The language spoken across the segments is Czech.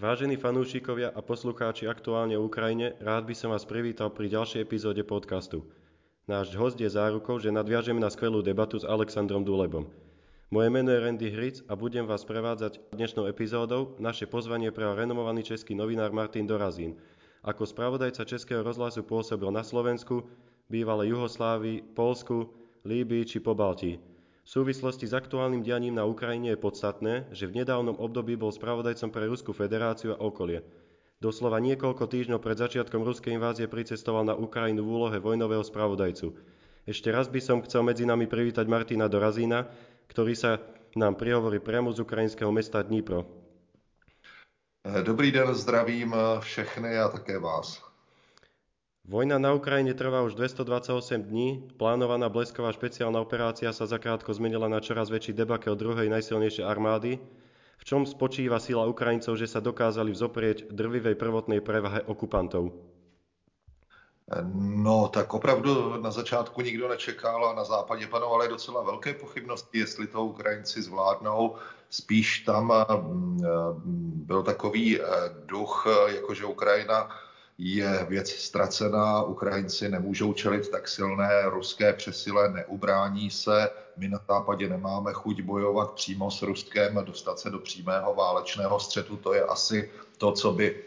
Vážení fanúšikovia a poslucháči aktuálne o Ukrajine, rád by som vás privítal pri ďalšej epizóde podcastu. Náš host je zárukou, že nadviažeme na skvelú debatu s Alexandrom Dulebom. Moje meno je Randy Hric a budem vás prevádzať dnešnou epizódou. Naše pozvanie pre renomovaný český novinár Martin Dorazín. Ako spravodajca Českého rozhlasu pôsobil na Slovensku, bývalej Juhoslávii, Polsku, Líbii či Pobaltí. V súvislosti s aktuálnym dianím na Ukrajine je podstatné, že v nedávnom období bol spravodajcom pre Ruskú federáciu a okolie. Doslova niekoľko týždňov pred začiatkom ruskej invázie pricestoval na Ukrajinu v úlohe vojnového spravodajcu. Ešte raz by som chcel medzi nami privítať Martina Dorazína, ktorý sa nám prihovorí priamo z ukrajinského mesta Dnipro. Dobrý den, zdravím všechny a také vás. Vojna na Ukrajine trvá už 228 dní, plánovaná blesková špeciálna operácia sa zakrátko zmenila na čoraz väčší debakel druhej najsilnejšej armády. V čom spočíva sila Ukrajincov, že sa dokázali vzoprieť drvivej prvotnej prevahe okupantov? No, tak opravdu na začátku nikdo nečekal a na západě panovaly docela velké pochybnosti, jestli to Ukrajinci zvládnou. Spíš tam mm, byl takový eh, duch, jakože Ukrajina je věc ztracená, Ukrajinci nemůžou čelit tak silné ruské přesile, neubrání se, my na západě nemáme chuť bojovat přímo s Ruskem, dostat se do přímého válečného střetu, to je asi to, co by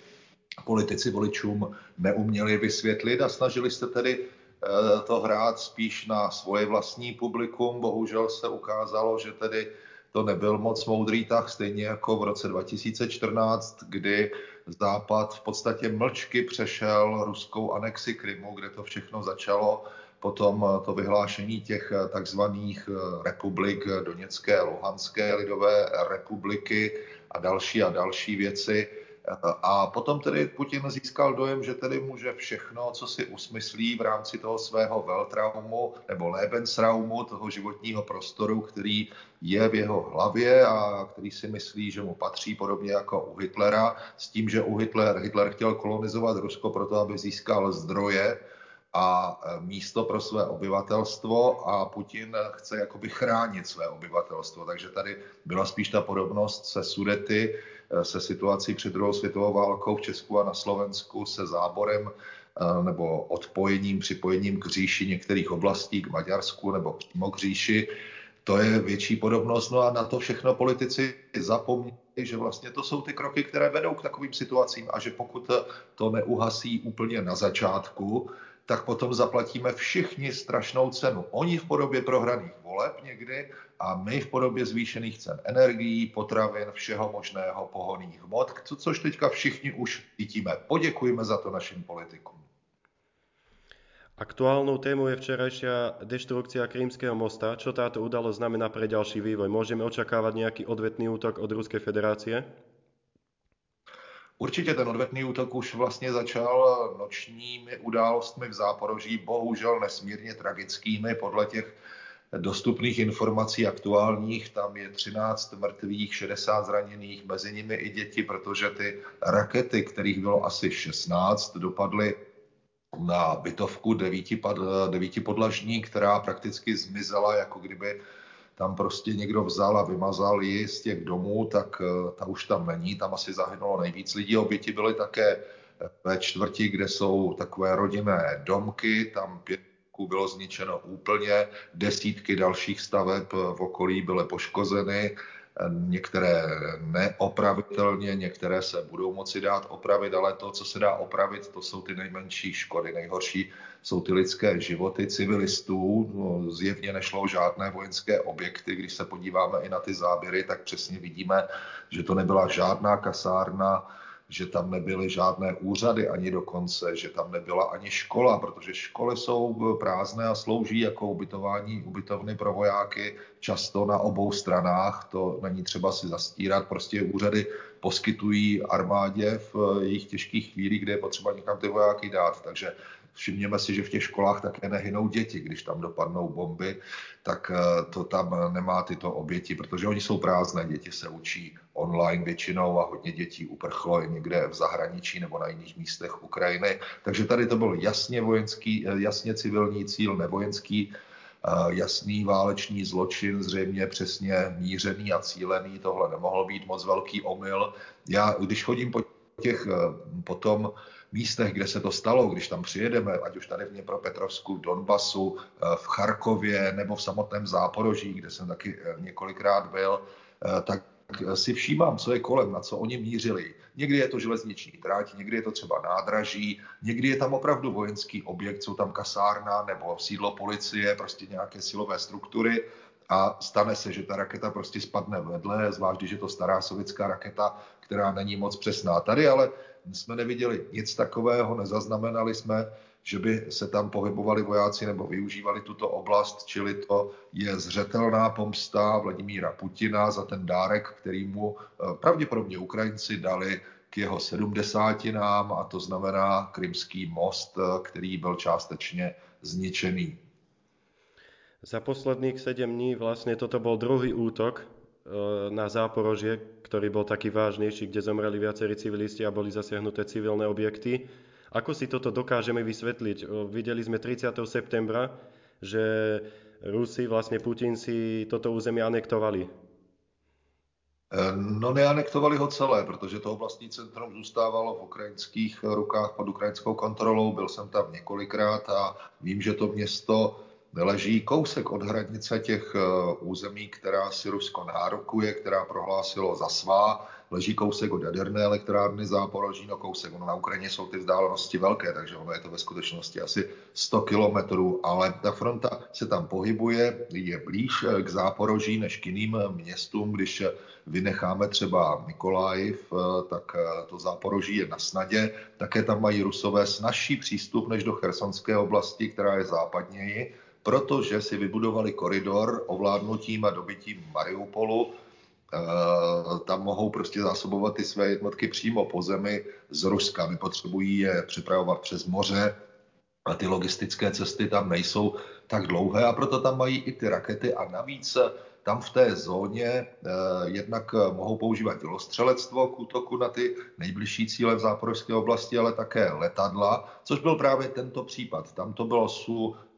politici voličům neuměli vysvětlit a snažili se tedy eh, to hrát spíš na svoje vlastní publikum. Bohužel se ukázalo, že tedy to nebyl moc moudrý tah, stejně jako v roce 2014, kdy Západ v podstatě mlčky přešel ruskou anexi Krymu, kde to všechno začalo, potom to vyhlášení těch takzvaných republik Doněcké, Luhanské lidové republiky a další a další věci a potom tedy Putin získal dojem, že tedy může všechno, co si usmyslí v rámci toho svého Weltraumu nebo Lebensraumu, toho životního prostoru, který je v jeho hlavě a který si myslí, že mu patří podobně jako u Hitlera, s tím, že u Hitler, Hitler chtěl kolonizovat Rusko proto, aby získal zdroje a místo pro své obyvatelstvo a Putin chce jakoby chránit své obyvatelstvo. Takže tady byla spíš ta podobnost se Sudety, se situací před druhou světovou válkou v Česku a na Slovensku, se záborem eh, nebo odpojením, připojením k říši některých oblastí, k Maďarsku nebo přímo k říši. To je větší podobnost. No a na to všechno politici zapomněli, že vlastně to jsou ty kroky, které vedou k takovým situacím a že pokud to neuhasí úplně na začátku, tak potom zaplatíme všichni strašnou cenu. Oni v podobě prohraných voleb někdy a my v podobě zvýšených cen energií, potravin, všeho možného pohoných hmot, co, což teďka všichni už cítíme. Poděkujeme za to našim politikům. Aktuálnou témou je včerajšia deštrukcia Krímskeho mosta. Čo táto udalosť znamená pre ďalší vývoj? Môžeme očakávať nejaký odvetný útok od Ruskej federácie? Určitě ten odvetný útok už vlastně začal nočními událostmi v Záporoží, bohužel nesmírně tragickými podle těch dostupných informací aktuálních. Tam je 13 mrtvých, 60 zraněných, mezi nimi i děti, protože ty rakety, kterých bylo asi 16, dopadly na bytovku devíti, podlažní, která prakticky zmizela, jako kdyby tam prostě někdo vzal a vymazal ji z těch domů, tak eh, ta už tam není, tam asi zahynulo nejvíc lidí. Oběti byly také ve čtvrti, kde jsou takové rodinné domky, tam pět bylo zničeno úplně, desítky dalších staveb v okolí byly poškozeny, některé neopravitelně, některé se budou moci dát opravit, ale to, co se dá opravit, to jsou ty nejmenší škody. Nejhorší jsou ty lidské životy civilistů. No, zjevně nešlo o žádné vojenské objekty. Když se podíváme i na ty záběry, tak přesně vidíme, že to nebyla žádná kasárna, že tam nebyly žádné úřady ani dokonce, že tam nebyla ani škola, protože školy jsou prázdné a slouží jako ubytování, ubytovny pro vojáky často na obou stranách, to není třeba si zastírat, prostě úřady poskytují armádě v jejich těžkých chvílích, kde je potřeba někam ty vojáky dát, takže Všimněme si, že v těch školách také nehynou děti, když tam dopadnou bomby, tak eh, to tam nemá tyto oběti, protože oni jsou prázdné, děti se učí online většinou a hodně dětí uprchlo i někde v zahraničí nebo na jiných místech Ukrajiny. Takže tady to byl jasně vojenský, eh, jasně civilní cíl, nevojenský jasný válečný zločin, zřejmě přesně mířený a cílený. Tohle nemohl být moc velký omyl. Já, když chodím po těch potom místech, kde se to stalo, když tam přijedeme, ať už tady v Dněpropetrovsku, Donbasu, v Charkově nebo v samotném Záporoží, kde jsem taky několikrát byl, tak si všímám, co je kolem, na co oni mířili. Někdy je to železniční tráť, někdy je to třeba nádraží, někdy je tam opravdu vojenský objekt, jsou tam kasárna nebo sídlo policie, prostě nějaké silové struktury a stane se, že ta raketa prostě spadne vedle, zvlášť když je to stará sovětská raketa, která není moc přesná. Tady ale jsme neviděli nic takového, nezaznamenali jsme, že by se tam pohybovali vojáci nebo využívali tuto oblast, čili to je zřetelná pomsta Vladimíra Putina za ten dárek, který mu eh, pravděpodobně Ukrajinci dali k jeho sedmdesátinám, a to znamená Krymský most, eh, který byl částečně zničený. Za posledných 7 dní vlastne toto bol druhý útok eh, na Záporožie, ktorý bol taký vážnejší, kde zomreli viacerí civilisti a boli zasiahnuté civilné objekty. Ako si toto dokážeme vysvetliť? Videli sme 30. septembra, že Rusi, vlastne Putin si toto území anektovali. No neanektovali ho celé, protože to oblastní centrum zůstávalo v ukrajinských rukách pod ukrajinskou kontrolou. Byl jsem tam několikrát a vím, že to město leží kousek od hranice těch území, která si Rusko nárokuje, která prohlásilo za svá. Leží kousek od jaderné elektrárny Záporoží, no kousek, ono na Ukrajině jsou ty vzdálenosti velké, takže ono je to ve skutečnosti asi 100 kilometrů, ale ta fronta se tam pohybuje, je blíž eh, k Záporoží než k jiným městům, když vynecháme třeba Mikolájiv, eh, tak eh, to Záporoží je na snadě, také tam mají Rusové snažší přístup než do Chersonské oblasti, která je západněji, protože si vybudovali koridor ovládnutím a dobytím Mariupolu, Eh, tam mohou prostě zásobovat ty své jednotky přímo po zemi z Ruska. Nepotřebují je přepravovat přes moře a ty logistické cesty tam nejsou tak dlouhé a proto tam mají i ty rakety a navíc tam v té zóně eh, jednak mohou používat dělostřelectvo k útoku na ty nejbližší cíle v záporovské oblasti, ale také letadla, což byl právě tento případ. Tam to bylo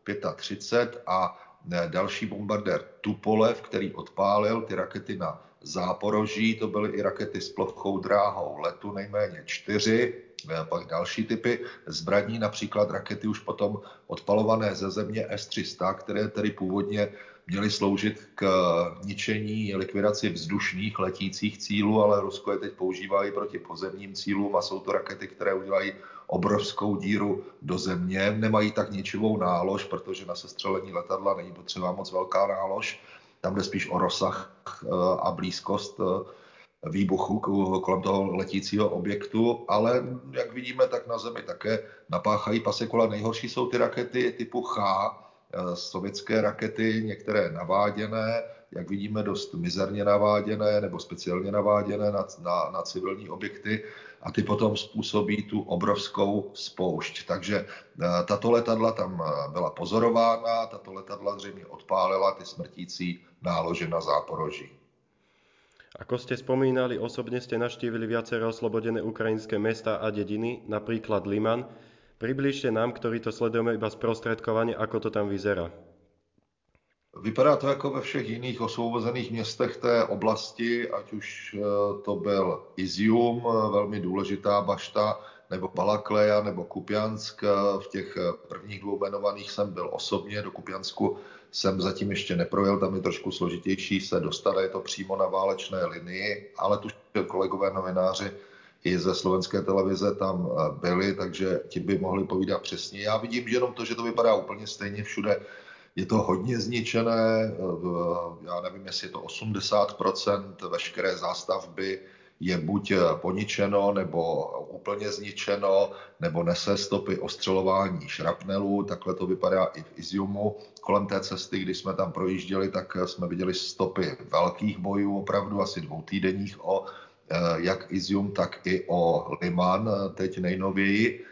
Su-35 a eh, další bombardér Tupolev, který odpálil ty rakety na Záporoží, to byly i rakety s plochou dráhou letu, nejméně čtyři, pak další typy zbraní, například rakety už potom odpalované ze země S-300, které tedy původně měly sloužit k ničení, likvidaci vzdušných letících cílů, ale Rusko je teď používá i proti pozemním cílům a jsou to rakety, které udělají obrovskou díru do země. Nemají tak ničivou nálož, protože na sestřelení letadla není potřeba moc velká nálož tam jde spíš o rozsah eh, a blízkost eh, výbuchu kolem toho letícího objektu, ale jak vidíme, tak na Zemi také napáchají pasekula. Nejhorší jsou ty rakety typu eh, sovětské rakety, některé naváděné, jak vidíme, dost mizerně naváděné nebo speciálně naváděné na, na, na civilní objekty a ty potom způsobí tu obrovskou spoušť. Takže eh, tato letadla tam eh, byla pozorována, tato letadla zřejmě odpálila ty smrtící nálože na záporoží. Ako ste spomínali, osobne ste naštívili viaceré oslobodené ukrajinské mesta a dediny, napríklad Liman. Približte nám, ktorí to sledujeme iba sprostredkovane, ako to tam vyzerá. Vypadá to jako ve všech jiných osvobozených městech té oblasti, ať už eh, to byl Izium, eh, velmi důležitá bašta, nebo Balakleja, nebo Kupjansk. Eh, v těch prvních dvou jmenovaných jsem byl osobně, do Kupjansku jsem zatím ještě neprojel, tam je trošku složitější se dostat, je to přímo na válečné linii, ale tu kolegové novináři i ze slovenské televize tam byli, takže ti by mohli povídat přesně. Já vidím že jenom to, že to vypadá úplně stejně všude je to hodně zničené, já nevím, jestli je to 80% veškeré zástavby je buď poničeno, nebo úplně zničeno, nebo nese stopy ostřelování šrapnelů. Takhle to vypadá i v Iziumu. Kolem té cesty, když jsme tam projížděli, tak jsme viděli stopy velkých bojů, opravdu asi dvou týdenních o eh, jak Izium, tak i o Liman, teď nejnověji.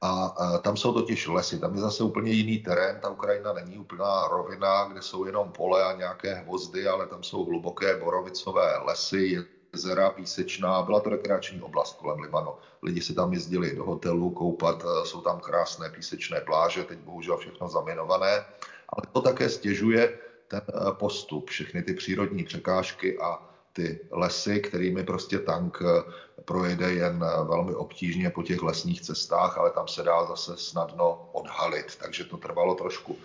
A, tam jsou totiž lesy, tam je zase úplně jiný terén, ta Ukrajina není úplná rovina, kde jsou jenom pole a nějaké hvozdy, ale tam jsou hluboké borovicové lesy, jezera, písečná, byla to rekreační oblast kolem Libanu. Lidi si tam jezdili do hotelu koupat, jsou tam krásné písečné pláže, teď bohužel všechno zaminované. Ale to také stěžuje ten eh, postup, všechny ty přírodní překážky a ty lesy, kterými prostě tank eh, projede jen eh, velmi obtížně po těch lesních cestách, ale tam se dá zase snadno odhalit, takže to trvalo trošku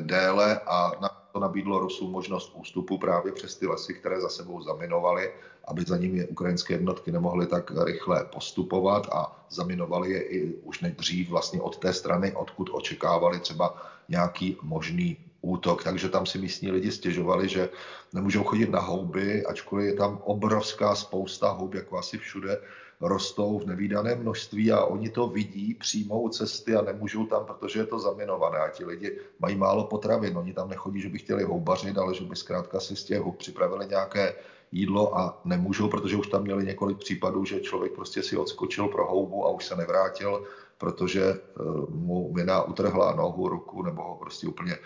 déle a na to nabídlo Rusům možnost ústupu právě přes ty lesy, které za sebou zaminovali, aby za nimi ukrajinské jednotky nemohly tak rychle postupovat a zaminovali je i už nejdřív vlastně od té strany, odkud očekávali třeba nějaký možný útok. Takže tam si místní lidi stěžovali, že nemůžou chodit na houby, ačkoliv je tam obrovská spousta houb, jako asi všude, rostou v nevýdaném množství a oni to vidí, přijmou cesty a nemůžou tam, protože je to zaminované a ti lidi mají málo potravin. Oni tam nechodí, že by chtěli houbařit, ale že by zkrátka si z těch hub připravili nějaké jídlo a nemůžou, protože už tam měli několik případů, že člověk prostě si odskočil pro houbu a už se nevrátil, protože eh, mu mina utrhla nohu, ruku nebo ho prostě úplně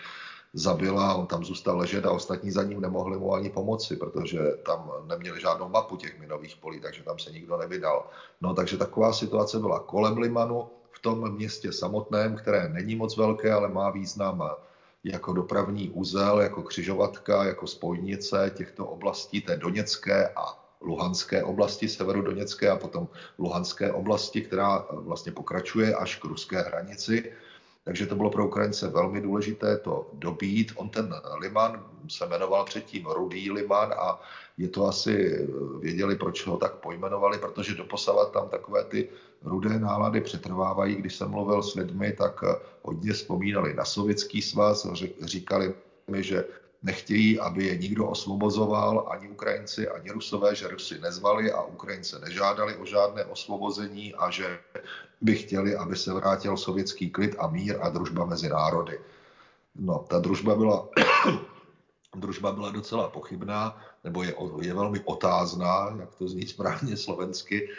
zabila, on tam zůstal ležet a ostatní za ním nemohli mu ani pomoci, protože tam neměli žádnou mapu těch minových polí, takže tam se nikdo nevydal. No takže taková situace byla kolem Limanu, v tom městě samotném, které není moc velké, ale má význam jako dopravní úzel, jako křižovatka, jako spojnice těchto oblastí, té Doněcké a Luhanské oblasti, severu Doněcké a potom Luhanské oblasti, která vlastně pokračuje až k ruské hranici. Takže to bylo pro Ukrajince velmi důležité to dobít. On ten Liman se jmenoval předtím Rudý Liman a je to asi, věděli, proč ho tak pojmenovali, protože doposavat tam takové ty rudé nálady přetrvávají. Když jsem mluvil s lidmi, tak hodně vzpomínali na sovětský svaz, říkali mi, že nechtějí, aby je nikdo osvobozoval, ani Ukrajinci, ani Rusové, že Rusy nezvali a Ukrajince nežádali o žádné osvobození a že by chtěli, aby se vrátil sovětský klid a mír a družba mezi národy. No, ta družba byla, družba byla docela pochybná, nebo je, je velmi otázná, jak to zní správně slovensky,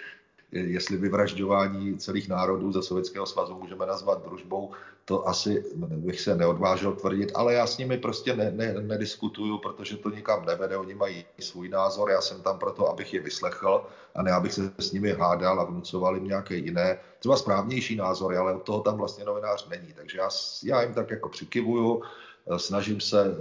jestli vyvražďování celých národů ze Sovětského svazu můžeme nazvat družbou, to asi bych se neodvážil tvrdit, ale já s nimi prostě ne, ne, nediskutuju, protože to nikam nevede, oni mají svůj názor, já jsem tam proto, abych je vyslechl a ne abych se s nimi hádal a vnucoval jim nějaké jiné, třeba správnější názory, ale od toho tam vlastně novinář není, takže já, já jim tak jako přikivuju, snažím se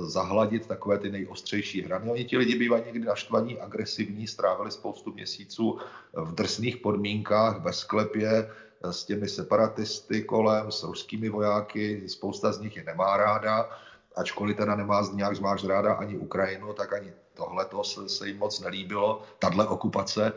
zahladit takové ty nejostřejší hrany. Oni ti lidi bývají někdy naštvaní, agresivní, strávili spoustu měsíců v drsných podmínkách, ve sklepě, s těmi separatisty kolem, s ruskými vojáky, spousta z nich je nemá ráda, ačkoliv teda nemá nějak zvlášť ráda ani Ukrajinu, tak ani tohle se, se jim moc nelíbilo, tahle okupace,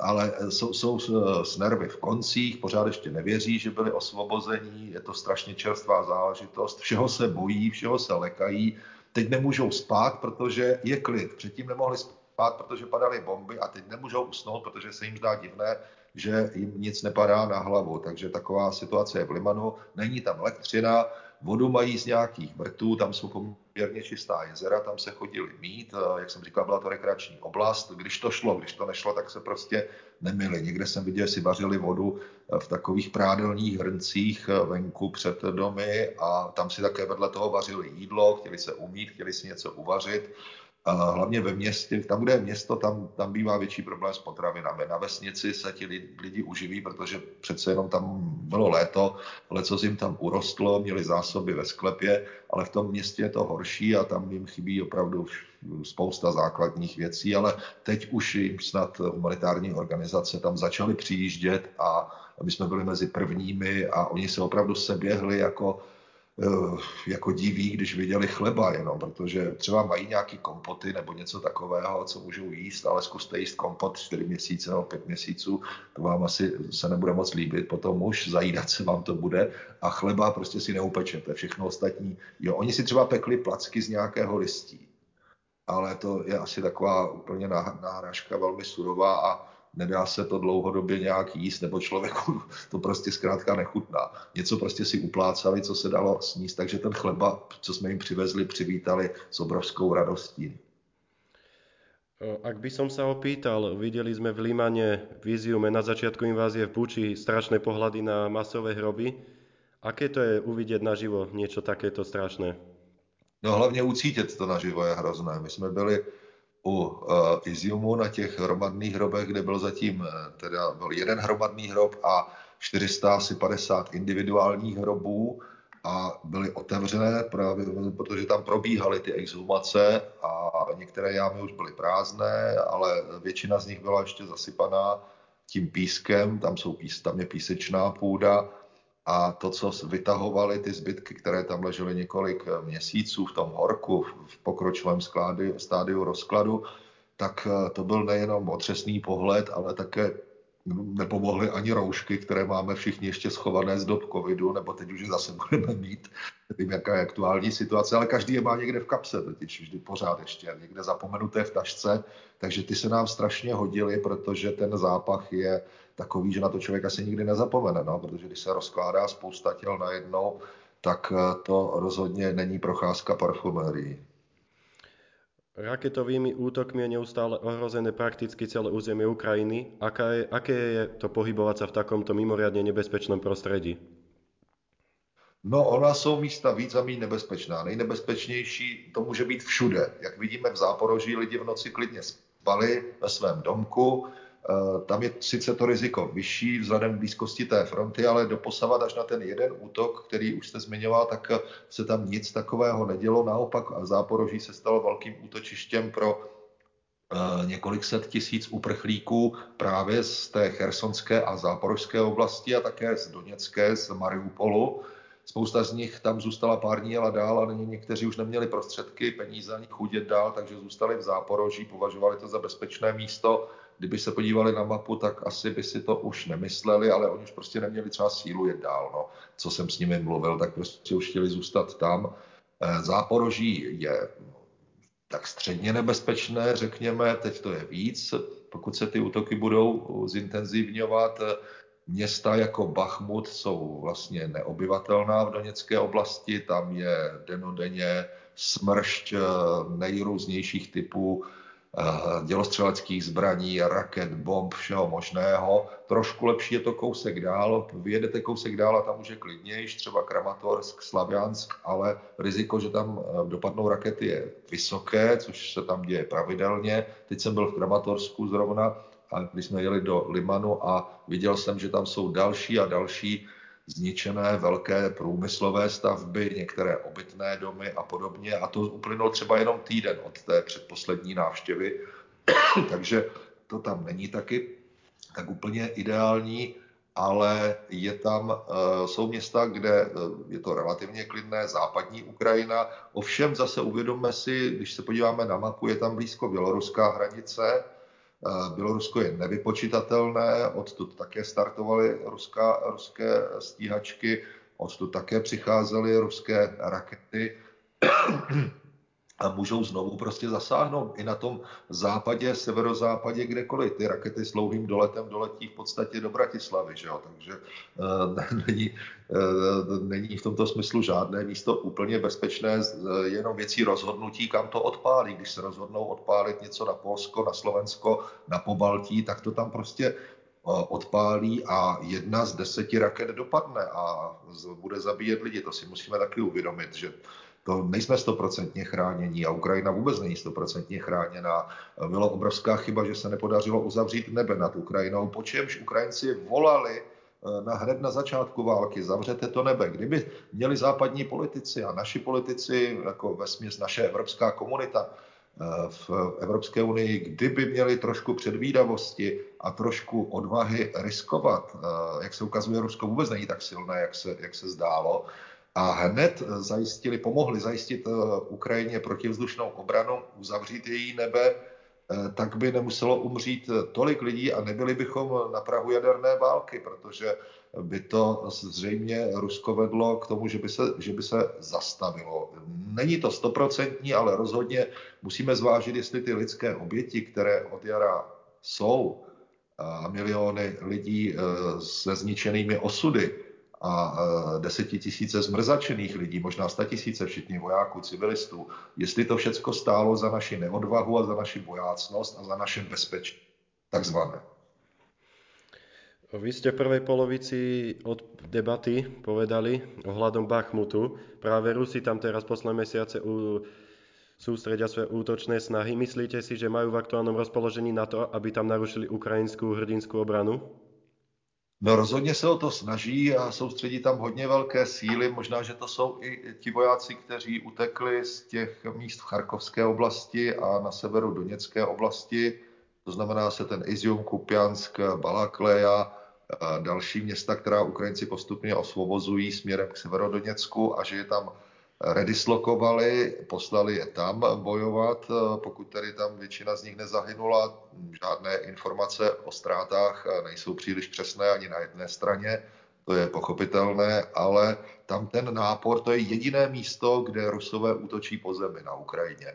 ale jsou, jsou s nervy v koncích, pořád ještě nevěří, že byli osvobození, je to strašně čerstvá záležitost, všeho se bojí, všeho se lekají, teď nemůžou spát, protože je klid, předtím nemohli spát, protože padaly bomby a teď nemůžou usnout, protože se jim zdá divné, že jim nic nepadá na hlavu. Takže taková situace je v Limanu, není tam elektřina, Vodu mají z nějakých vrtů, tam jsou poměrně čistá jezera, tam se chodili mít, jak jsem říkal, byla to rekreační oblast. Když to šlo, když to nešlo, tak se prostě nemili. Někde jsem viděl, že si vařili vodu v takových prádelních hrncích venku před domy a tam si také vedle toho vařili jídlo, chtěli se umít, chtěli si něco uvařit hlavně ve městě, tam, kde je město, tam, tam bývá větší problém s potravinami. Na vesnici se ti lidi, lidi uživí, protože přece jenom tam bylo léto, ale co jim tam urostlo, měli zásoby ve sklepě, ale v tom městě je to horší a tam jim chybí opravdu spousta základních věcí, ale teď už jim snad humanitární organizace tam začaly přijíždět a my jsme byli mezi prvními a oni se opravdu seběhli jako jako diví, když viděli chleba jenom, protože třeba mají nějaký kompoty nebo něco takového, co můžou jíst, ale zkuste jíst kompot 4 měsíce nebo 5 měsíců, to vám asi se nebude moc líbit, potom už zajídat se vám to bude a chleba prostě si neupečete, všechno ostatní. Jo, oni si třeba pekli placky z nějakého listí, ale to je asi taková úplně náhražka velmi surová a nedá se to dlouhodobě nějak jíst, nebo člověku to prostě zkrátka nechutná. Něco prostě si uplácali, co se dalo sníst, takže ten chleba, co jsme jim přivezli, přivítali s obrovskou radostí. Ak by som sa opýtal, videli sme v Límane v Iziume na začiatku invázie v Buči strašné pohľady na masové hroby. Aké to je uvidieť naživo niečo takéto strašné? No hlavně ucítit to naživo je hrozné. My jsme byli u uh, Iziumu na těch hromadných hrobech, kde byl zatím uh, teda byl jeden hromadný hrob a 450 individuálních hrobů a byly otevřené právě, protože tam probíhaly ty exhumace a některé jámy už byly prázdné, ale většina z nich byla ještě zasypaná tím pískem, tam, jsou pís, tam je písečná půda a to, co vytahovali ty zbytky, které tam ležely několik měsíců v tom horku, v pokročilém sklády, stádiu rozkladu, tak to byl nejenom otřesný pohled, ale také nepomohly ani roušky, které máme všichni ještě schované z dob covidu, nebo teď už je zase budeme mít. Nevím, jaká je aktuální situace, ale každý je má někde v kapse, totiž vždy pořád ještě, někde zapomenuté v tašce, takže ty se nám strašně hodily, protože ten zápach je takový, že na to člověk asi nikdy nezapomene, no, protože když se rozkládá spousta těl najednou, tak to rozhodně není procházka parfumérií. Raketovými útokmi je neustále ohrozené prakticky celé územie Ukrajiny. Aká je, aké je to pohybovat sa v takomto mimoriadne nebezpečnom prostredí? No, ona jsou místa víc a méně nebezpečná. Nejnebezpečnější to může být všude. Jak vidíme v Záporoží, lidi v noci klidně spali ve svém domku, tam je sice to riziko vyšší vzhledem k blízkosti té fronty, ale doposavat až na ten jeden útok, který už jste zmiňoval, tak se tam nic takového nedělo. Naopak Záporoží se stalo velkým útočištěm pro eh, několik set tisíc uprchlíků právě z té chersonské a záporožské oblasti a také z Doněcké, z Mariupolu. Spousta z nich tam zůstala pár dní, ale dál a někteří už neměli prostředky, peníze ani chudět dál, takže zůstali v Záporoží, považovali to za bezpečné místo kdyby se podívali na mapu, tak asi by si to už nemysleli, ale oni už prostě neměli třeba sílu jet dál. No. Co jsem s nimi mluvil, tak prostě už chtěli zůstat tam. Eh, Záporoží je tak středně nebezpečné, řekněme, teď to je víc, pokud se ty útoky budou zintenzivňovat. Města jako Bachmut jsou vlastně neobyvatelná v Doněcké oblasti, tam je denodenně smršť eh, nejrůznějších typů Eh, dělostřeleckých zbraní, raket, bomb, všeho možného. Trošku lepší je to kousek dál, vyjedete kousek dál a tam už je klidnější, třeba Kramatorsk, Slaviansk, ale riziko, že tam eh, dopadnou rakety je vysoké, což se tam děje pravidelně. Teď jsem byl v Kramatorsku zrovna a když jsme jeli do Limanu a viděl jsem, že tam jsou další a další zničené velké průmyslové stavby, některé obytné domy a podobně. A to uplynul třeba jenom týden od té předposlední návštěvy, takže to tam není taky tak úplně ideální, ale je tam, eh, jsou města, kde eh, je to relativně klidné, západní Ukrajina. Ovšem zase uvědomme si, když se podíváme na mapu, je tam blízko běloruská hranice, Bělorusko je nevypočitatelné, odtud také startovaly ruská, ruské stíhačky, odtud také přicházely ruské rakety a můžou znovu prostě zasáhnout i na tom západě, severozápadě, kdekoliv. Ty rakety s dlouhým doletem doletí v podstatě do Bratislavy, že jo? takže uh, není, uh, není v tomto smyslu žádné místo úplně bezpečné, uh, jenom věcí rozhodnutí, kam to odpálí. Když se rozhodnou odpálit něco na Polsko, na Slovensko, na Pobaltí, tak to tam prostě odpálí a jedna z deseti raket dopadne a bude zabíjet lidi. To si musíme taky uvědomit, že to nejsme stoprocentně chránění a Ukrajina vůbec není stoprocentně chráněná. Byla obrovská chyba, že se nepodařilo uzavřít nebe nad Ukrajinou, po čemž Ukrajinci volali eh, na hned na začátku války, zavřete to nebe. Kdyby měli západní politici a naši politici, jako ve naše evropská komunita, eh, v Evropské unii, kdyby měli trošku předvídavosti a trošku odvahy riskovat, eh, jak se ukazuje, Rusko vůbec není tak silné, jak se, jak se zdálo, a hned zajistili, pomohli zajistit eh, Ukrajině protivzdušnou obranu, uzavřít její nebe, eh, tak by nemuselo umřít tolik lidí a nebyli bychom na Prahu jaderné války, protože by to zřejmě Rusko vedlo k tomu, že by se, že by se zastavilo. Není to stoprocentní, ale rozhodně musíme zvážit, jestli ty lidské oběti, které od jara jsou, a miliony lidí eh, se zničenými osudy, a desetitisíce zmrzačených lidí, možná tisíce všichni vojáků, civilistů, jestli to všechno stálo za naši neodvahu a za naši bojácnost a za naše bezpečí, takzvané. Vy ste v prvej polovici od debaty povedali ohľadom Bachmutu. Práve Rusi tam teraz posledné mesiace u, sústredia svoje útočné snahy. Myslíte si, že majú v aktuálnom rozpoložení na to, aby tam narušili ukrajinskú hrdinskú obranu? No rozhodně se o to snaží a soustředí tam hodně velké síly. Možná, že to jsou i ti vojáci, kteří utekli z těch míst v Charkovské oblasti a na severu Doněcké oblasti. To znamená se ten Izium, Kupiansk, Balakleja, a další města, která Ukrajinci postupně osvobozují směrem k severodoněcku a že je tam redislokovali, poslali je tam bojovat, pokud tedy tam většina z nich nezahynula. Žádné informace o ztrátách nejsou příliš přesné ani na jedné straně, to je pochopitelné, ale tam ten nápor, to je jediné místo, kde Rusové útočí po zemi na Ukrajině.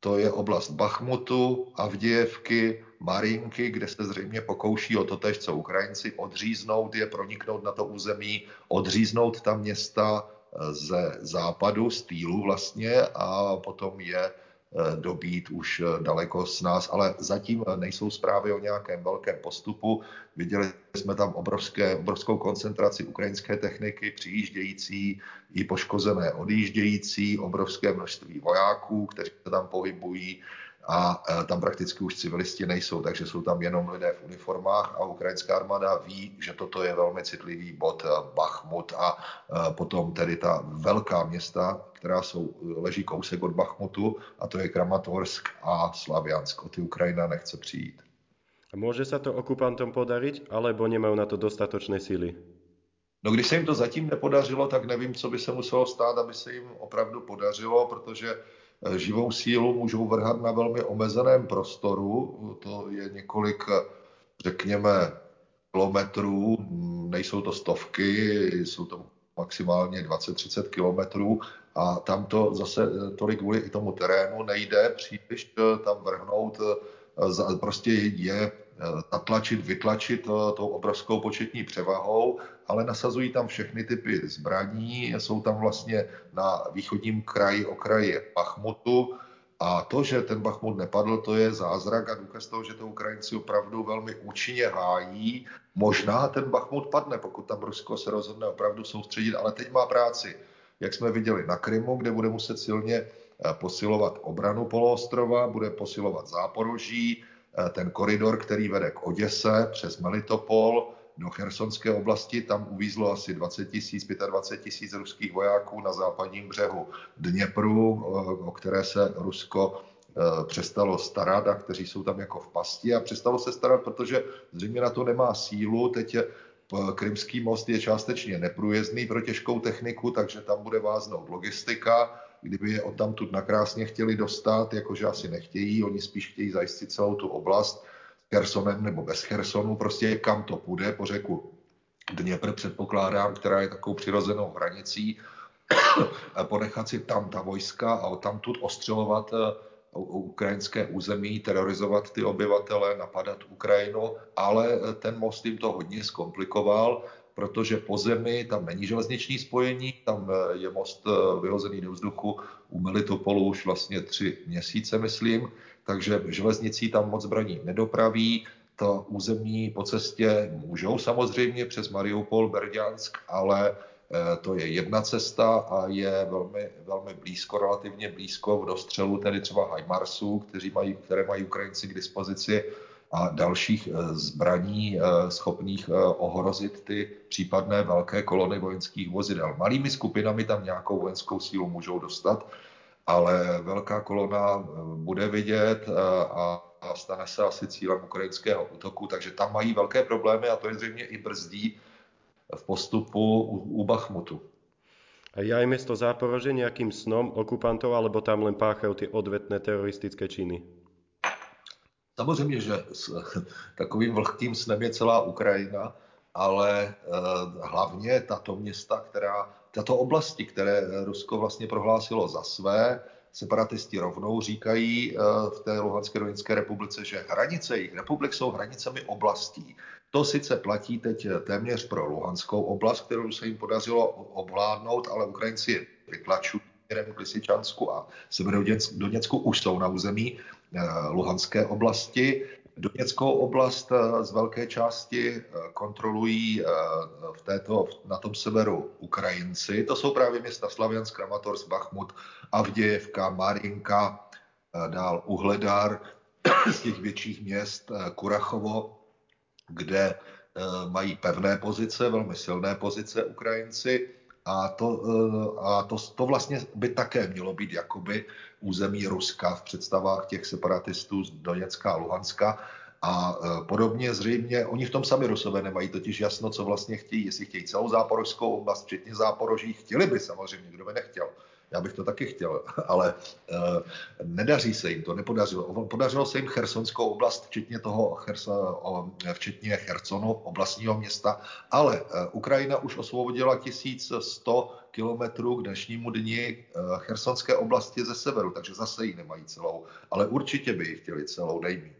To je oblast Bachmutu, Avdějevky, Marinky, kde se zřejmě pokouší o to tež, co Ukrajinci, odříznout je, proniknout na to území, odříznout tam města, ze západu, z týlu vlastně a potom je eh, dobít už eh, daleko s nás, ale zatím nejsou zprávy o nějakém velkém postupu. Viděli jsme tam obrovské, obrovskou koncentraci ukrajinské techniky, přijíždějící i poškozené odjíždějící, obrovské množství vojáků, kteří se tam pohybují a e, tam prakticky už civilisti nejsou, takže jsou tam jenom lidé v uniformách a ukrajinská armáda ví, že toto je velmi citlivý bod e, Bachmut a e, potom tedy ta velká města, která jsou, leží kousek od Bachmutu a to je Kramatorsk a Slaviansk. O ty Ukrajina nechce přijít. A může se to okupantom podarit, alebo nemají na to dostatočné síly? No když se jim to zatím nepodařilo, tak nevím, co by se muselo stát, aby se jim opravdu podařilo, protože živou sílu můžou vrhat na velmi omezeném prostoru. To je několik, řekněme, kilometrů, nejsou to stovky, jsou to maximálně 20-30 kilometrů a tam to zase eh, tolik kvůli i tomu terénu nejde příliš eh, tam vrhnout. Prostě je zatlačit, vytlačit tou obrovskou početní převahou, ale nasazují tam všechny typy zbraní, jsou tam vlastně na východním kraji, okraji Bachmutu, a to, že ten Bachmut nepadl, to je zázrak a důkaz toho, že to Ukrajinci opravdu velmi účinně hájí. Možná ten Bachmut padne, pokud tam Rusko se rozhodne opravdu soustředit, ale teď má práci. Jak jsme viděli na Krymu, kde bude muset silně eh, posilovat obranu poloostrova, bude posilovat záporoží, Eh, ten koridor, který vede k Oděse přes Melitopol do Chersonské oblasti, tam uvízlo asi 20 tisíc, 25 tisíc ruských vojáků na západním břehu Dněpru, eh, o které se Rusko eh, přestalo starat a kteří jsou tam jako v pasti a přestalo se starat, protože zřejmě na to nemá sílu. Teď Krymský most je částečně neprůjezdný pro těžkou techniku, takže tam bude váznout logistika kdyby je odtamtud nakrásně chtěli dostat, jakože asi nechtějí, oni spíš chtějí zajistit celou tu oblast s Kersonem nebo bez Kersonu, prostě kam to půjde po řeku Dněpr předpokládám, která je takovou přirozenou hranicí, ponechat si tam ta vojska a odtamtud ostřelovat eh, ukrajinské území, terorizovat ty obyvatele, napadat Ukrajinu, ale eh, ten most jim to hodně zkomplikoval protože po zemi tam není železniční spojení, tam eh, je most vyhozený do vzduchu u Melitopolu už vlastně tři měsíce, myslím, takže železnicí tam moc zbraní nedopraví, to území po cestě můžou samozřejmě přes Mariupol, Berďansk, ale eh, to je jedna cesta a je velmi, velmi blízko, relativně blízko v dostřelu tedy třeba Hajmarsů, kteří mají, které mají Ukrajinci k dispozici a dalších eh, zbraní eh, schopných ohrozit ty případné velké kolony vojenských vozidel. Malými skupinami tam nějakou vojenskou sílu můžou dostat, ale velká kolona bude vidět a stane se asi cílem ukrajinského útoku, takže tam mají velké problémy a to je zřejmě i brzdí v postupu u, Bachmutu. A je aj mesto Záporože nejakým snom okupantov, alebo tam len páchajú tie odvetné teroristické činy? Samozřejmě, že s takovým vlhkým snem je celá Ukrajina, ale eh, hlavně tato města, která, tato oblasti, které Rusko vlastně prohlásilo za své, separatisti rovnou říkají eh, v té Luhanské Donetské republice, že hranice jejich republik jsou hranicemi oblastí. To sice platí teď téměř pro Luhanskou oblast, kterou se jim podařilo ovládnout, ale Ukrajinci vytlačují směrem k Lisičansku a Severodoněcku už jsou na území eh, Luhanské oblasti. Doněckou oblast eh, z velké části eh, kontrolují v této, na tom severu Ukrajinci. To jsou právě města Slaviansk, Kramatorsk, Bachmut, Avdějevka, Marinka, dál Uhledar, z těch větších měst Kurachovo, kde mají pevné pozice, velmi silné pozice Ukrajinci a to, a to, to vlastně by také mělo být jakoby území Ruska v představách těch separatistů z Doněcka a Luhanska. A podobně zřejmě, oni v tom sami Rusové nemají totiž jasno, co vlastně chtějí, jestli chtějí celou záporožskou oblast, včetně záporoží, chtěli by samozřejmě, kdo by nechtěl. Já bych to taky chtěl, ale uh, nedaří se jim to, nepodařilo. Podařilo se jim Chersonskou oblast, včetně toho, Cherso, včetně Chersonu, oblastního města, ale uh, Ukrajina už osvobodila 1100 kilometrů k dnešnímu dni uh, Chersonské oblasti ze severu, takže zase ji nemají celou, ale určitě by ji chtěli celou nejméně.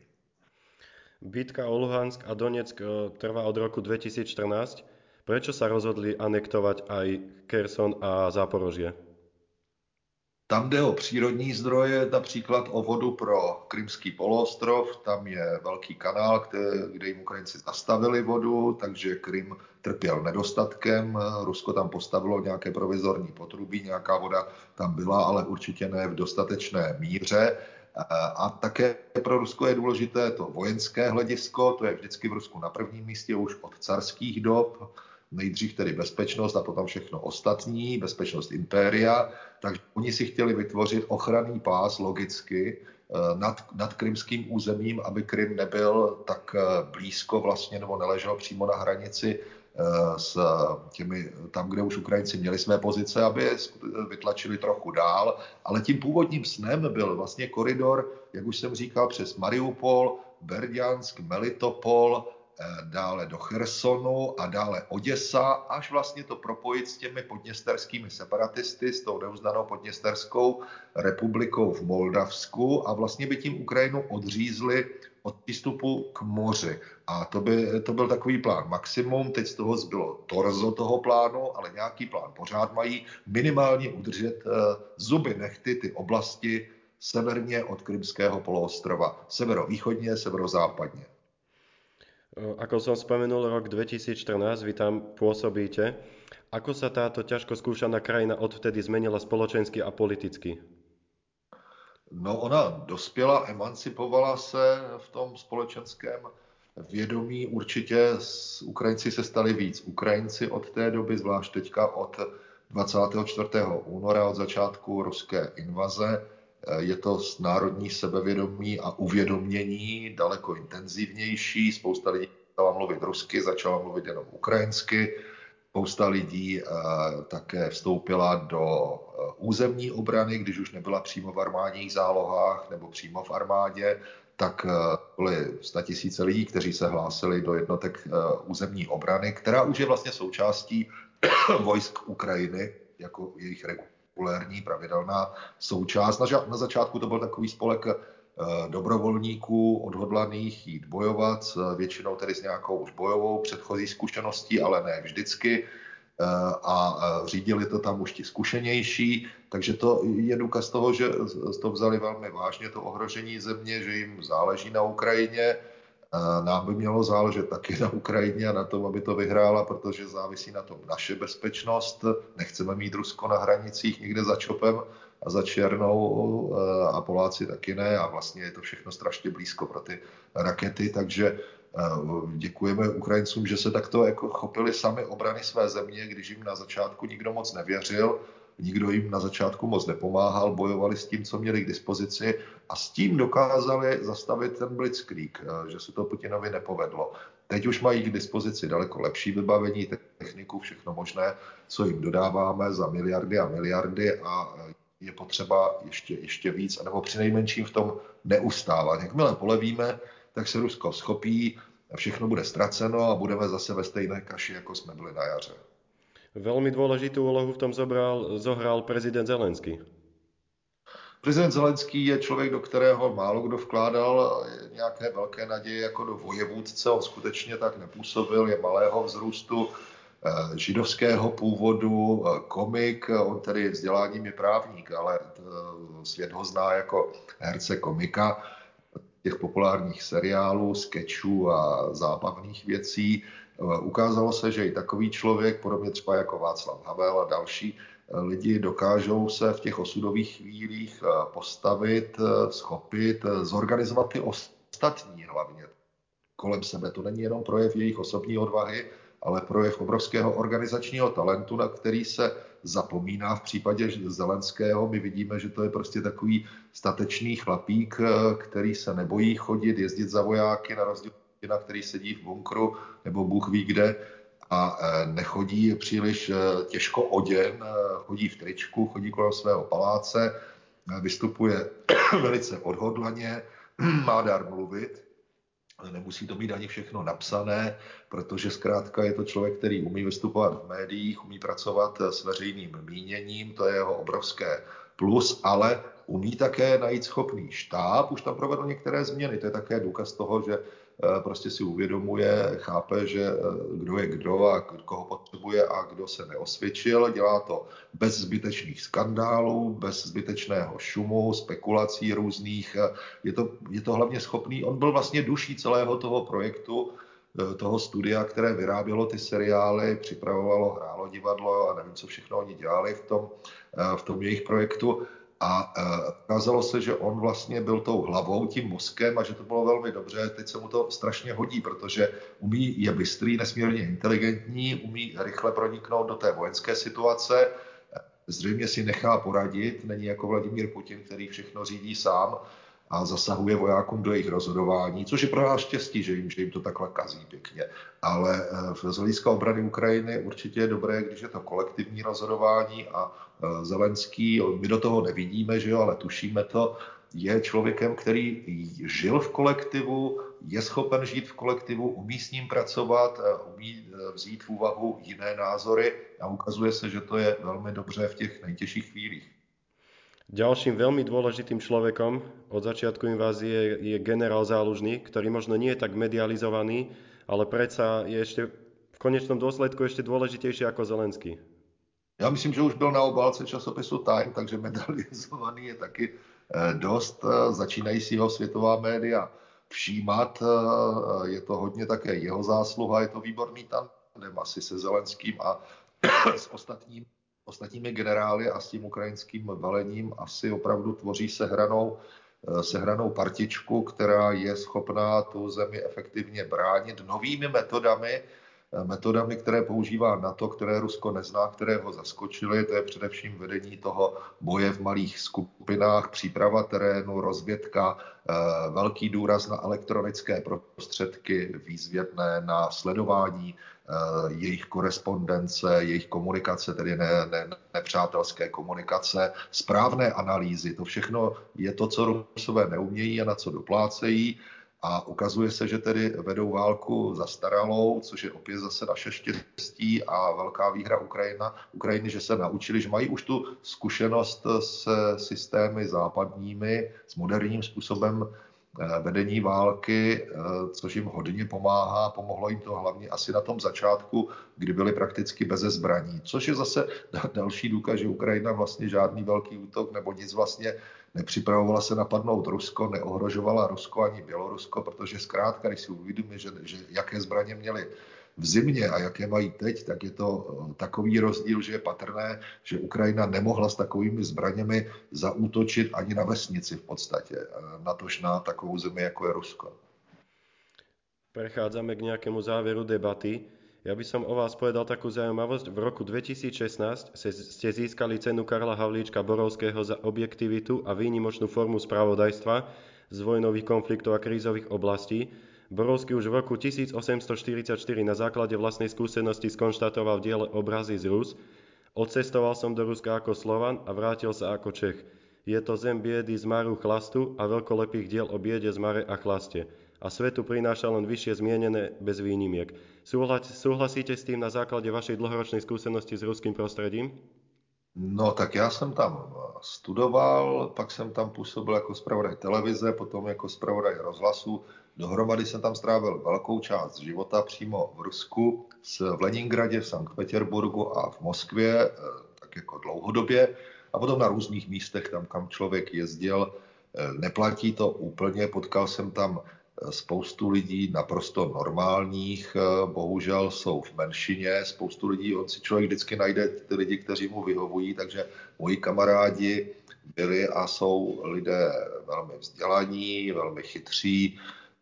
Bitka o Luhansk a Donetsk trvá od roku 2014. Prečo sa rozhodli anektovať aj Kherson a Záporožie? Tam jde o přírodní zdroje, například o vodu pro Krymský poloostrov. Tam je velký kanál, kde, kde jim Ukrajinci zastavili vodu, takže Krym trpěl nedostatkem. Rusko tam postavilo nějaké provizorní potrubí, nějaká voda tam byla, ale určitě ne v dostatečné míře. A také pro Rusko je důležité to vojenské hledisko, to je vždycky v Rusku na prvním místě už od carských dob nejdřív tedy bezpečnost a potom všechno ostatní, bezpečnost impéria, takže oni si chtěli vytvořit ochranný pás logicky eh, nad, nad krymským územím, aby Krym nebyl tak eh, blízko vlastně nebo neležel přímo na hranici eh, s těmi, tam, kde už Ukrajinci měli své pozice, aby je vytlačili trochu dál, ale tím původním snem byl vlastně koridor, jak už jsem říkal, přes Mariupol, Berdiansk, Melitopol, dále do Chersonu a dále Oděsa, až vlastně to propojit s těmi podněsterskými separatisty, s tou neuznanou podněsterskou republikou v Moldavsku a vlastně by tím Ukrajinu odřízli od přístupu k moři. A to, by, to byl takový plán maximum, teď z toho zbylo torzo toho plánu, ale nějaký plán pořád mají, minimálně udržet uh, zuby nechty ty oblasti severně od Krymského poloostrova, severovýchodně, severozápadně. Ako som spomenul, rok 2014, vy tam pôsobíte. Ako sa táto ťažko skúšaná krajina odvtedy zmenila spoločensky a politicky? No ona dospěla, emancipovala se v tom společenském vědomí. Určitě Ukrajinci se stali víc. Ukrajinci od té doby, zvlášť teďka od 24. února, od začátku ruské invaze, je to národní sebevědomí a uvědomění daleko intenzivnější. Spousta lidí začala mluvit rusky, začala mluvit jenom ukrajinsky. Spousta lidí eh, také vstoupila do eh, územní obrany, když už nebyla přímo v armádních zálohách nebo přímo v armádě, tak eh, byly tisíce lidí, kteří se hlásili do jednotek územní obrany, která už je vlastně součástí vojsk Ukrajiny jako jejich regulérní, pravidelná součást. Na, začátku to byl takový spolek eh, dobrovolníků odhodlaných jít bojovat, většinou tedy s nějakou už bojovou předchozí zkušeností, ale ne vždycky eh, a eh, řídili to tam už ti zkušenější, takže to je důkaz toho, že to vzali velmi vážně, to ohrožení země, že jim záleží na Ukrajině, nám by mělo záležet taky na Ukrajině a na tom, aby to vyhrála, protože závisí na tom naše bezpečnost. Nechceme mít Rusko na hranicích někde za Čopem a za Černou eh, a Poláci taky ne. A vlastně je to všechno strašně blízko pro ty rakety, takže eh, děkujeme Ukrajincům, že se takto jako chopili sami obrany své země, když jim na začátku nikdo moc nevěřil nikdo jim na začátku moc nepomáhal, bojovali s tím, co měli k dispozici a s tím dokázali zastavit ten blitzkrieg, eh, že se to Putinovi nepovedlo. Teď už mají k dispozici daleko lepší vybavení, techniku, všechno možné, co jim dodáváme za miliardy a miliardy a eh, je potřeba ještě, ještě víc, nebo při nejmenším v tom neustávat. Jakmile polevíme, tak se Rusko schopí, všechno bude ztraceno a budeme zase ve stejné kaši, jako jsme byli na jaře. Veľmi dôležitú úlohu v tom zobral, zohral prezident Zelenský. Prezident Zelenský je člověk, do kterého málo kdo vkládal nějaké velké naděje jako do vojevůdce. On skutečně tak nepůsobil, je malého vzrůstu, eh, židovského původu, eh, komik, on tedy vzděláním je právník, ale eh, svět ho zná jako herce komika těch populárních seriálů, sketchů a zábavných věcí. Eh, ukázalo se, že i takový člověk, podobně třeba jako Václav Havel a další eh, lidi, dokážou se v těch osudových chvílích eh, postavit, schopit, zorganizovat ty ostatní hlavně kolem sebe. To není jenom projev jejich osobní odvahy, ale projev obrovského organizačního talentu, na který se zapomíná v případě Zelenského. My vidíme, že to je prostě takový statečný chlapík, který se nebojí chodit, jezdit za vojáky, na rozdíl na který sedí v bunkru nebo Bůh ví kde a e, nechodí příliš e, těžko oděn, e, chodí v tričku, chodí kolem svého paláce, vystupuje velice odhodlaně, má dar mluvit, nemusí to mít ani všechno napsané, protože zkrátka je to člověk, který umí vystupovat v médiích, umí pracovat s veřejným míněním, to je jeho obrovské plus, ale umí také najít schopný štáb, už tam provedl některé změny, to je také důkaz toho, že prostě si uvědomuje, chápe, že eh, kdo je kdo a koho potřebuje a kdo se neosvědčil. Dělá to bez zbytečných skandálů, bez zbytečného šumu, spekulací různých. Eh, je to, je to hlavně schopný, on byl vlastně duší celého toho projektu, toho studia, které vyrábělo ty seriály, připravovalo, hrálo divadlo a nevím, co všechno oni dělali v tom, v tom jejich projektu. A ukázalo se, že on vlastně byl tou hlavou, tím mozkem a že to bylo velmi dobře. Teď se mu to strašně hodí, protože umí, je bystrý, nesmírně inteligentní, umí rychle proniknout do té vojenské situace, zřejmě si nechá poradit, není jako Vladimír Putin, který všechno řídí sám, a zasahuje vojákům do jejich rozhodování, což je pro nás štěstí, že jim, že jim to takhle kazí pěkně. Ale eh, z hlediska obrany Ukrajiny určitě je dobré, když je to kolektivní rozhodování a eh, Zelenský, my do toho nevidíme, že jo, ale tušíme to, je člověkem, který žil v kolektivu, je schopen žít v kolektivu, umí s ním pracovat, eh, umí vzít v úvahu jiné názory a ukazuje se, že to je velmi dobře v těch nejtěžších chvílích. Ďalším veľmi dôležitým človekom od začiatku invázie je generál Zálužný, ktorý možno nie je tak medializovaný, ale predsa je ešte v konečnom dôsledku ešte dôležitejší ako Zelenský. Já myslím, že už byl na obálce časopisu Time, takže medializovaný je taky eh, dost. Eh, začínají si ho světová média všímat. Eh, je to hodně také jeho zásluha, je to výborný tandem asi se Zelenským a s ostatním ostatními generály a s tím ukrajinským velením asi opravdu tvoří sehranou, eh, sehranou partičku, která je schopná tu zemi efektivně bránit novými metodami, metodami, které používá NATO, které Rusko nezná, které ho zaskočily. To je především vedení toho boje v malých skupinách, příprava terénu, rozvědka, eh, velký důraz na elektronické prostředky výzvědné, na sledování Eh, jejich korespondence, jejich komunikace, tedy ne, ne, nepřátelské komunikace, správné analýzy. To všechno je to, co Rusové neumějí a na co doplácejí. A ukazuje se, že tedy vedou válku zastaralou, což je opět zase naše štěstí a velká výhra Ukrajina, Ukrajiny, že se naučili, že mají už tu zkušenost se systémy západními, s moderním způsobem vedení války, eh, což jim hodně pomáhá. Pomohlo jim to hlavně asi na tom začátku, kdy byli prakticky bez zbraní, což je zase další důkaz, že Ukrajina vlastně žádný velký útok nebo nic vlastně nepřipravovala se napadnout Rusko, neohrožovala Rusko ani Bělorusko, protože zkrátka, když si uvědomíme, že, že jaké zbraně měli v zimě a jaké mají teď, tak je to eh, takový rozdíl, že je patrné, že Ukrajina nemohla s takovými zbraněmi zaútočit ani na vesnici v podstatě, eh, natož na takovou zemi, jako je Rusko. Prechádzame k nejakému záveru debaty. Ja by som o vás povedal takú zaujímavosť. V roku 2016 ste získali cenu Karla Havlíčka Borovského za objektivitu a výnimočnú formu spravodajstva z vojnových konfliktov a krízových oblastí. Borovský už v roku 1844 na základe vlastnej skúsenosti skonštatoval v diele Obrazy z Rus Odcestoval som do Ruska ako Slovan a vrátil sa ako Čech. Je to zem biedy, zmaru, chlastu a veľkolepých diel o biede, zmare a chlaste. A svetu prináša len vyššie zmienené bez výnimiek. Súhlasíte s tým na základe vašej dlhoročnej skúsenosti s ruským prostredím? No tak já jsem tam studoval, pak jsem tam působil jako zpravodaj televize, potom jako zpravodaj rozhlasu. Dohromady jsem tam strávil velkou část života přímo v Rusku, v Leningradě, v Sankt Petersburgu a v Moskvě, eh, tak jako dlouhodobě. A potom na různých místech, tam kam člověk jezdil, eh, neplatí to úplně. Potkal jsem tam spoustu lidí naprosto normálních, eh, bohužel jsou v menšině, spoustu lidí, on si člověk vždycky najde ty lidi, kteří mu vyhovují, takže moji kamarádi byli a jsou lidé velmi vzdělaní, velmi chytří,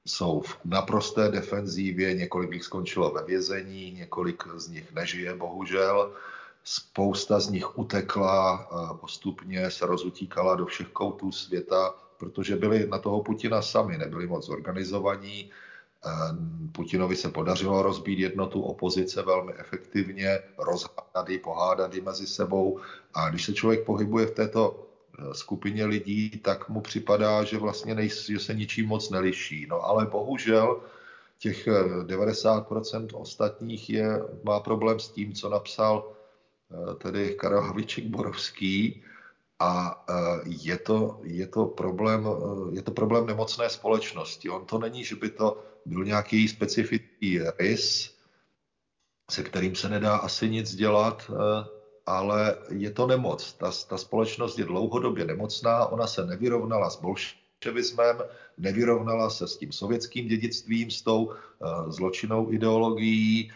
jsou v naprosté defenzívě, několik jich skončilo ve vězení, několik z nich nežije, bohužel. Spousta z nich utekla, postupně se rozutíkala do všech koutů světa, protože byli na toho Putina sami, nebyli moc organizovaní. Putinovi se podařilo rozbít jednotu opozice velmi efektivně, rozhádat ji, pohádat ji mezi sebou. A když se člověk pohybuje v této Eh, skupině lidí, tak mu připadá, že vlastně nej, že se ničím moc neliší. No ale bohužel těch 90% eh, ostatních je, má problém s tím, co napsal eh, tedy Karel Havlíček Borovský, a je to, je, to problém, je to problém nemocné společnosti. On to není, že by to byl nějaký specifický rys, se kterým se nedá asi nic dělat, ale je to nemoc. Ta, ta společnost je dlouhodobě nemocná, ona se nevyrovnala s bolševismem, nevyrovnala se s tím sovětským dědictvím, s tou zločinnou ideologií,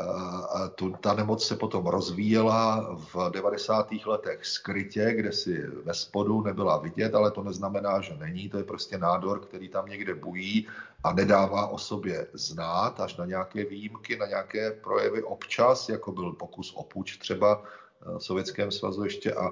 a ta nemoc se potom rozvíjela v 90. letech skrytě, kde si ve spodu nebyla vidět, ale to neznamená, že není. To je prostě nádor, který tam někde bují a nedává o sobě znát až na nějaké výjimky, na nějaké projevy občas, jako byl pokus o puč třeba v Sovětském svazu ještě a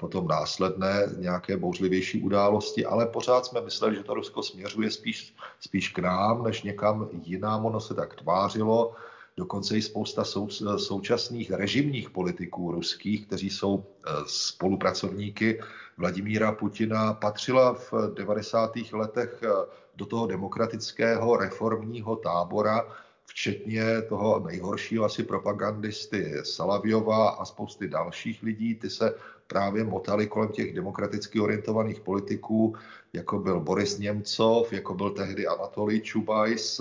potom následné nějaké bouřlivější události, ale pořád jsme mysleli, že to Rusko směřuje spíš, spíš k nám, než někam jinam. Ono se tak tvářilo. Dokonce i spousta sou, současných režimních politiků ruských, kteří jsou e, spolupracovníky Vladimíra Putina, patřila v 90. letech e, do toho demokratického reformního tábora, včetně toho nejhoršího asi propagandisty Salaviova a spousty dalších lidí. Ty se právě motali kolem těch demokraticky orientovaných politiků, jako byl Boris Němcov, jako byl tehdy Anatolij Čubajs,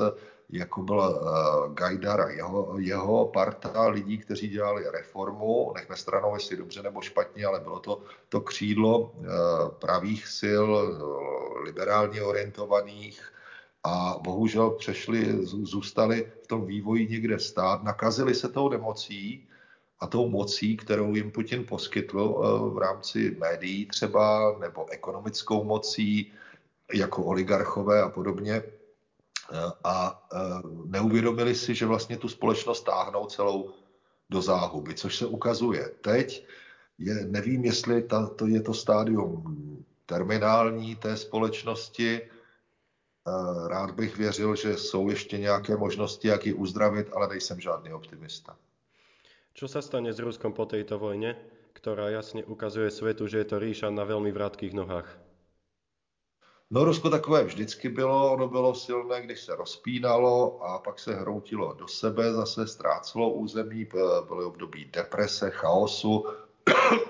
jako byl uh, Gajdar a jeho, jeho parta lidí, kteří dělali reformu, nechme stranou, jestli dobře nebo špatně, ale bylo to to křídlo uh, pravých sil, uh, liberálně orientovaných, a bohužel přešli, zůstali v tom vývoji někde stát, nakazili se tou nemocí a tou mocí, kterou jim Putin poskytl v rámci médií třeba, nebo ekonomickou mocí, jako oligarchové a podobně, a e, neuvědomili si, že vlastně tu společnost táhnou celou do záhuby, což se ukazuje teď. Je, nevím, jestli ta, to je to stádium terminální té společnosti. E, rád bych věřil, že jsou ještě nějaké možnosti, jak ji uzdravit, ale nejsem žádný optimista. Co se stane s Ruskom po této vojně, která jasně ukazuje světu, že je to ríša na velmi vrátkých nohách? No Rusko takové vždycky bylo, ono bylo silné, když se rozpínalo a pak se hroutilo do sebe, zase ztrácelo území, byly období deprese, chaosu.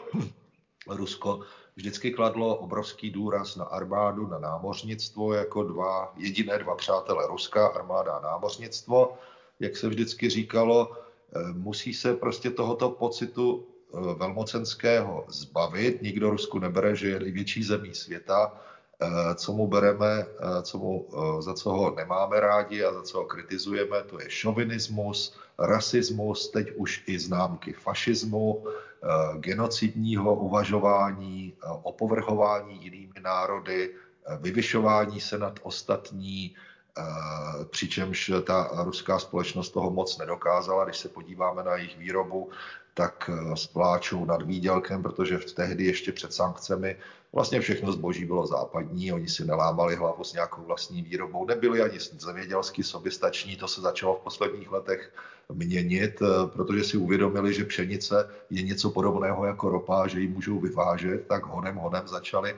Rusko vždycky kladlo obrovský důraz na armádu, na námořnictvo, jako dva, jediné dva přátelé Ruska, armáda a námořnictvo. Jak se vždycky říkalo, eh, musí se prostě tohoto pocitu eh, velmocenského zbavit. Nikdo Rusku nebere, že je největší zemí světa co mu bereme, eh, co mu, eh, za co ho nemáme rádi a za co ho kritizujeme, to je šovinismus, rasismus, teď už i známky fašismu, genocidního uvažování, opovrhování jinými národy, vyvyšování se nad ostatní, přičemž ta ruská společnost toho moc nedokázala. Když se podíváme na jejich výrobu, tak spláčou nad výdělkem, protože v tehdy ještě před sankcemi Vlastně všechno zboží bylo západní, oni si nelámali hlavu s nějakou vlastní výrobou, nebyli ani zemědělsky soběstační, to se začalo v posledních letech měnit, eh, protože si uvědomili, že pšenice je něco podobného jako ropa, že ji můžou vyvážet, tak honem honem začali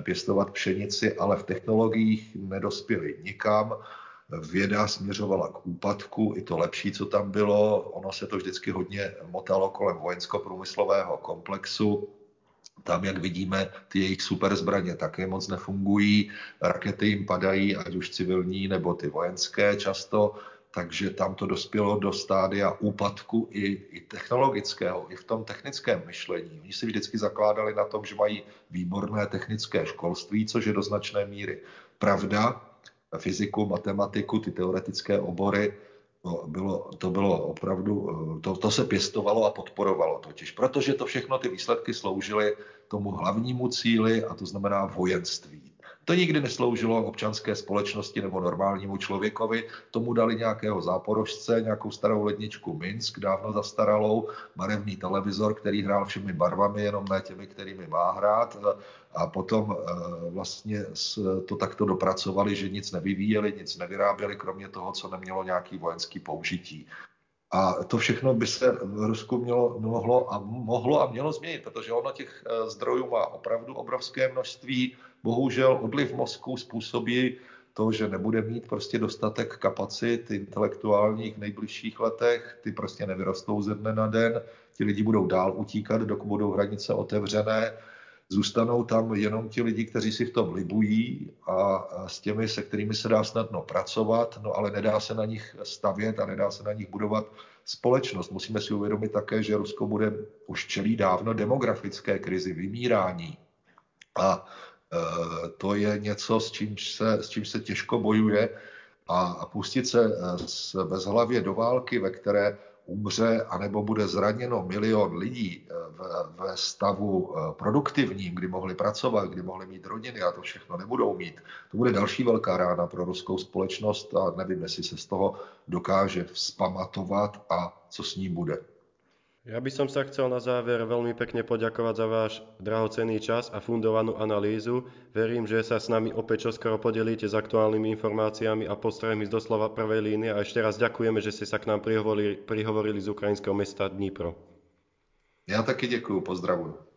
pěstovat pšenici, ale v technologiích nedospěli nikam. Věda směřovala k úpadku, i to lepší, co tam bylo. Ono se to vždycky hodně motalo kolem vojensko-průmyslového komplexu tam, jak vidíme, ty jejich superzbraně také moc nefungují, rakety jim padají, ať už civilní nebo ty vojenské často, takže tam to dospělo do stádia úpadku i, i technologického, i v tom technickém myšlení. Oni si vždycky zakládali na tom, že mají výborné technické školství, což je do značné míry pravda. Fyziku, matematiku, ty teoretické obory to bylo, to bylo opravdu, to, to se pěstovalo a podporovalo totiž, protože to všechno ty výsledky sloužily tomu hlavnímu cíli a to znamená vojenství. To nikdy nesloužilo občanské společnosti nebo normálnímu člověkovi. Tomu dali nějakého záporožce, nějakou starou ledničku Minsk, dávno zastaralou, barevný televizor, který hrál všemi barvami, jenom ne těmi, kterými má hrát. A potom eh, vlastně to takto dopracovali, že nic nevyvíjeli, nic nevyráběli, kromě toho, co nemělo nějaký vojenský použití. A to všechno by se v Rusku mělo, mohlo, a, mohlo a mělo změnit, protože ono těch eh, zdrojů má opravdu obrovské množství. Bohužel odliv mozku způsobí to, že nebude mít prostě dostatek kapacit intelektuálních v nejbližších letech, ty prostě nevyrostou ze dne na den, ti lidi budou dál utíkat, dokud budou hranice otevřené Zůstanou tam jenom ti lidi, kteří si v tom libují a s těmi, se kterými se dá snadno pracovat, no ale nedá se na nich stavět a nedá se na nich budovat společnost. Musíme si uvědomit také, že Rusko bude už čelí dávno demografické krizi, vymírání. A e, to je něco, s čím se, s čím se těžko bojuje a pustit se z e, bezhlavě do války, ve které umře anebo bude zraněno milion lidí eh, ve stavu eh, produktivním, kdy mohli pracovat, kdy mohli mít rodiny a to všechno nebudou mít, to bude další velká rána pro ruskou společnost a nevím, jestli se z toho dokáže vzpamatovat a co s ní bude. Ja by som sa chcel na záver veľmi pekne poďakovať za váš drahocenný čas a fundovanú analýzu. Verím, že sa s nami opäť čoskoro podelíte s aktuálnymi informáciami a postrehmi z doslova prvej línie a ešte raz ďakujeme, že ste sa k nám prihovorili, prihovorili z ukrajinského mesta Dnipro. Ja taky děkuji, pozdravuju.